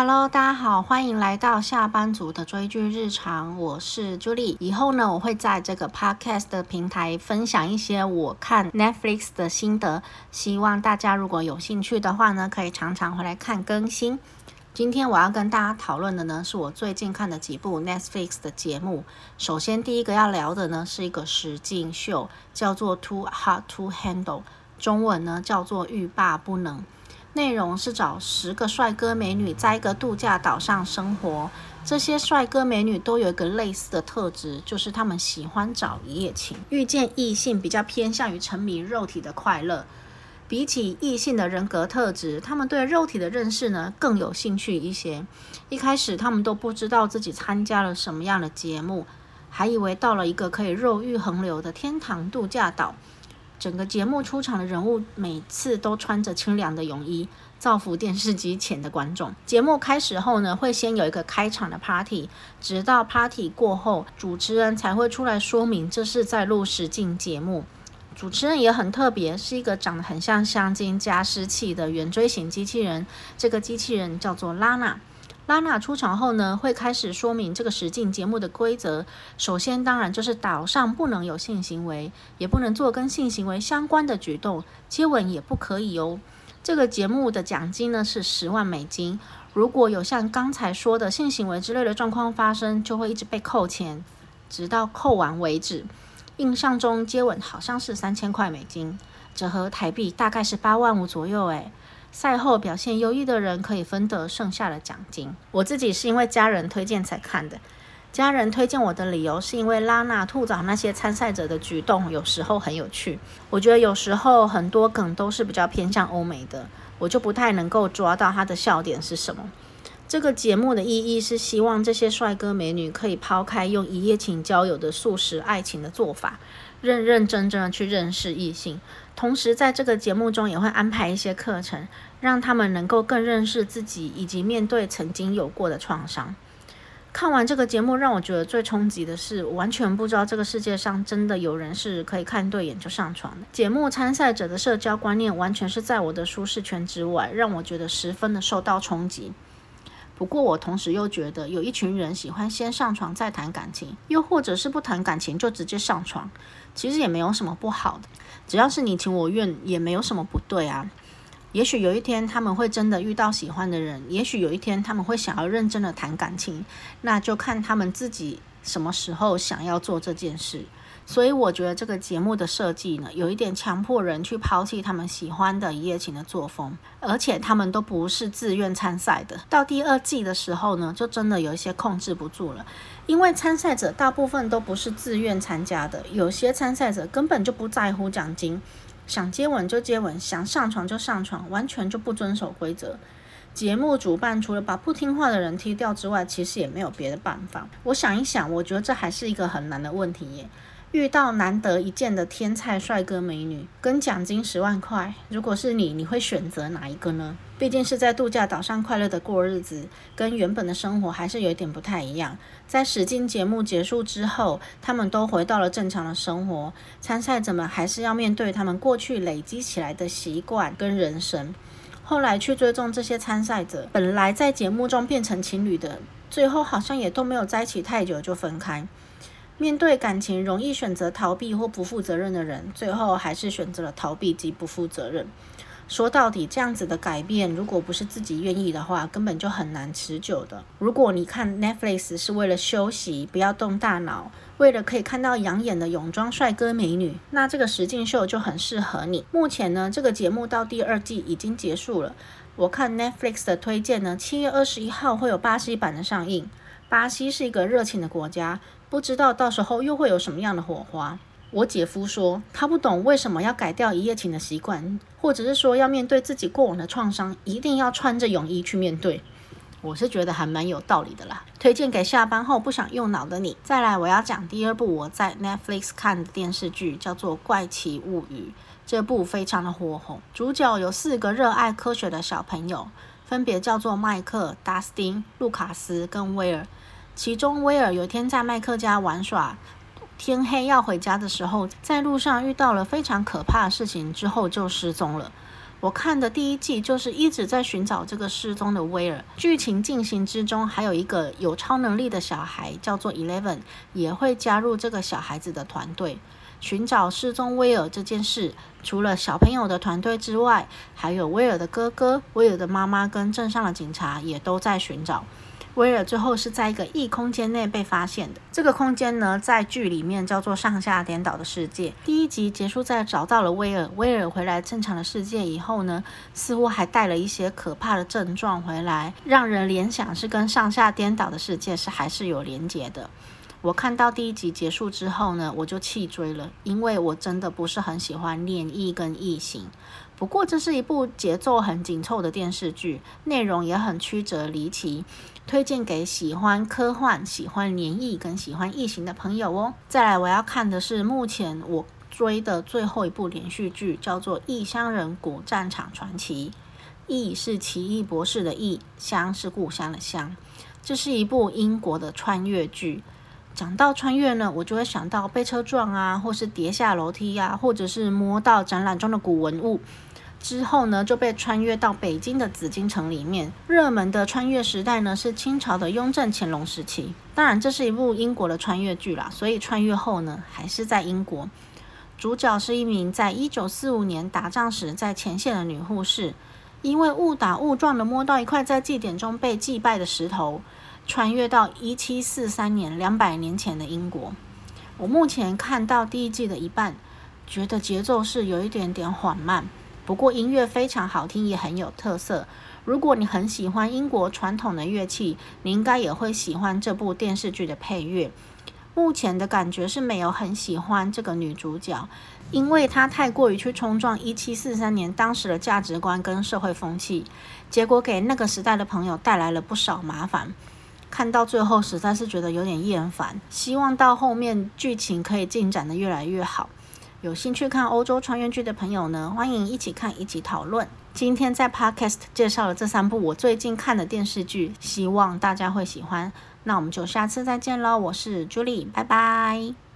Hello，大家好，欢迎来到下班族的追剧日常。我是 Julie。以后呢，我会在这个 Podcast 的平台分享一些我看 Netflix 的心得。希望大家如果有兴趣的话呢，可以常常回来看更新。今天我要跟大家讨论的呢，是我最近看的几部 Netflix 的节目。首先，第一个要聊的呢，是一个实境秀，叫做 Too Hard to Handle，中文呢叫做欲罢不能。内容是找十个帅哥美女在一个度假岛上生活。这些帅哥美女都有一个类似的特质，就是他们喜欢找一夜情，遇见异性比较偏向于沉迷肉体的快乐。比起异性的人格特质，他们对肉体的认识呢更有兴趣一些。一开始他们都不知道自己参加了什么样的节目，还以为到了一个可以肉欲横流的天堂度假岛。整个节目出场的人物每次都穿着清凉的泳衣，造福电视机前的观众。节目开始后呢，会先有一个开场的 party，直到 party 过后，主持人才会出来说明这是在录实境节目。主持人也很特别，是一个长得很像香精加湿器的圆锥形机器人。这个机器人叫做拉娜。拉娜出场后呢，会开始说明这个实境节目的规则。首先，当然就是岛上不能有性行为，也不能做跟性行为相关的举动，接吻也不可以哦。这个节目的奖金呢是十万美金。如果有像刚才说的性行为之类的状况发生，就会一直被扣钱，直到扣完为止。印象中接吻好像是三千块美金，折合台币大概是八万五左右诶。赛后表现优异的人可以分得剩下的奖金。我自己是因为家人推荐才看的。家人推荐我的理由是因为拉娜吐槽那些参赛者的举动有时候很有趣。我觉得有时候很多梗都是比较偏向欧美的，我就不太能够抓到他的笑点是什么。这个节目的意义是希望这些帅哥美女可以抛开用一夜情交友的速食爱情的做法，认认真真的去认识异性。同时，在这个节目中也会安排一些课程，让他们能够更认识自己，以及面对曾经有过的创伤。看完这个节目，让我觉得最冲击的是，我完全不知道这个世界上真的有人是可以看对眼就上床的。节目参赛者的社交观念完全是在我的舒适圈之外，让我觉得十分的受到冲击。不过，我同时又觉得有一群人喜欢先上床再谈感情，又或者是不谈感情就直接上床，其实也没有什么不好的。只要是你情我愿，也没有什么不对啊。也许有一天他们会真的遇到喜欢的人，也许有一天他们会想要认真的谈感情，那就看他们自己什么时候想要做这件事。所以我觉得这个节目的设计呢，有一点强迫人去抛弃他们喜欢的一夜情的作风，而且他们都不是自愿参赛的。到第二季的时候呢，就真的有一些控制不住了。因为参赛者大部分都不是自愿参加的，有些参赛者根本就不在乎奖金，想接吻就接吻，想上床就上床，完全就不遵守规则。节目主办除了把不听话的人踢掉之外，其实也没有别的办法。我想一想，我觉得这还是一个很难的问题耶。遇到难得一见的天菜帅哥美女，跟奖金十万块，如果是你，你会选择哪一个呢？毕竟是在度假岛上快乐的过日子，跟原本的生活还是有点不太一样。在实境节目结束之后，他们都回到了正常的生活，参赛者们还是要面对他们过去累积起来的习惯跟人生。后来去追踪这些参赛者，本来在节目中变成情侣的，最后好像也都没有在一起太久就分开。面对感情，容易选择逃避或不负责任的人，最后还是选择了逃避及不负责任。说到底，这样子的改变，如果不是自己愿意的话，根本就很难持久的。如果你看 Netflix 是为了休息，不要动大脑，为了可以看到养眼的泳装帅哥美女，那这个实境秀就很适合你。目前呢，这个节目到第二季已经结束了。我看 Netflix 的推荐呢，七月二十一号会有巴西版的上映。巴西是一个热情的国家。不知道到时候又会有什么样的火花。我姐夫说，他不懂为什么要改掉一夜情的习惯，或者是说要面对自己过往的创伤，一定要穿着泳衣去面对。我是觉得还蛮有道理的啦，推荐给下班后不想用脑的你。再来，我要讲第二部我在 Netflix 看的电视剧，叫做《怪奇物语》。这部非常的火红，主角有四个热爱科学的小朋友，分别叫做麦克、达斯汀、卢卡斯跟威尔。其中，威尔有天在麦克家玩耍，天黑要回家的时候，在路上遇到了非常可怕的事情，之后就失踪了。我看的第一季就是一直在寻找这个失踪的威尔。剧情进行之中，还有一个有超能力的小孩叫做 Eleven，也会加入这个小孩子的团队，寻找失踪威尔这件事。除了小朋友的团队之外，还有威尔的哥哥、威尔的妈妈跟镇上的警察也都在寻找。威尔最后是在一个异空间内被发现的。这个空间呢，在剧里面叫做上下颠倒的世界。第一集结束在找到了威尔，威尔回来正常的世界以后呢，似乎还带了一些可怕的症状回来，让人联想是跟上下颠倒的世界是还是有连结的。我看到第一集结束之后呢，我就弃追了，因为我真的不是很喜欢恋异跟异形。不过这是一部节奏很紧凑的电视剧，内容也很曲折离奇，推荐给喜欢科幻、喜欢联异跟喜欢异形的朋友哦。再来，我要看的是目前我追的最后一部连续剧，叫做《异乡人古战场传奇》。异是奇异博士的异，乡是故乡的乡。这是一部英国的穿越剧。讲到穿越呢，我就会想到被车撞啊，或是跌下楼梯呀、啊，或者是摸到展览中的古文物，之后呢就被穿越到北京的紫禁城里面。热门的穿越时代呢是清朝的雍正、乾隆时期。当然，这是一部英国的穿越剧啦，所以穿越后呢还是在英国。主角是一名在一九四五年打仗时在前线的女护士，因为误打误撞的摸到一块在祭典中被祭拜的石头。穿越到一七四三年，两百年前的英国。我目前看到第一季的一半，觉得节奏是有一点点缓慢，不过音乐非常好听，也很有特色。如果你很喜欢英国传统的乐器，你应该也会喜欢这部电视剧的配乐。目前的感觉是没有很喜欢这个女主角，因为她太过于去冲撞一七四三年当时的价值观跟社会风气，结果给那个时代的朋友带来了不少麻烦。看到最后实在是觉得有点厌烦，希望到后面剧情可以进展得越来越好。有兴趣看欧洲穿越剧的朋友呢，欢迎一起看，一起讨论。今天在 Podcast 介绍了这三部我最近看的电视剧，希望大家会喜欢。那我们就下次再见喽，我是 Julie，拜拜。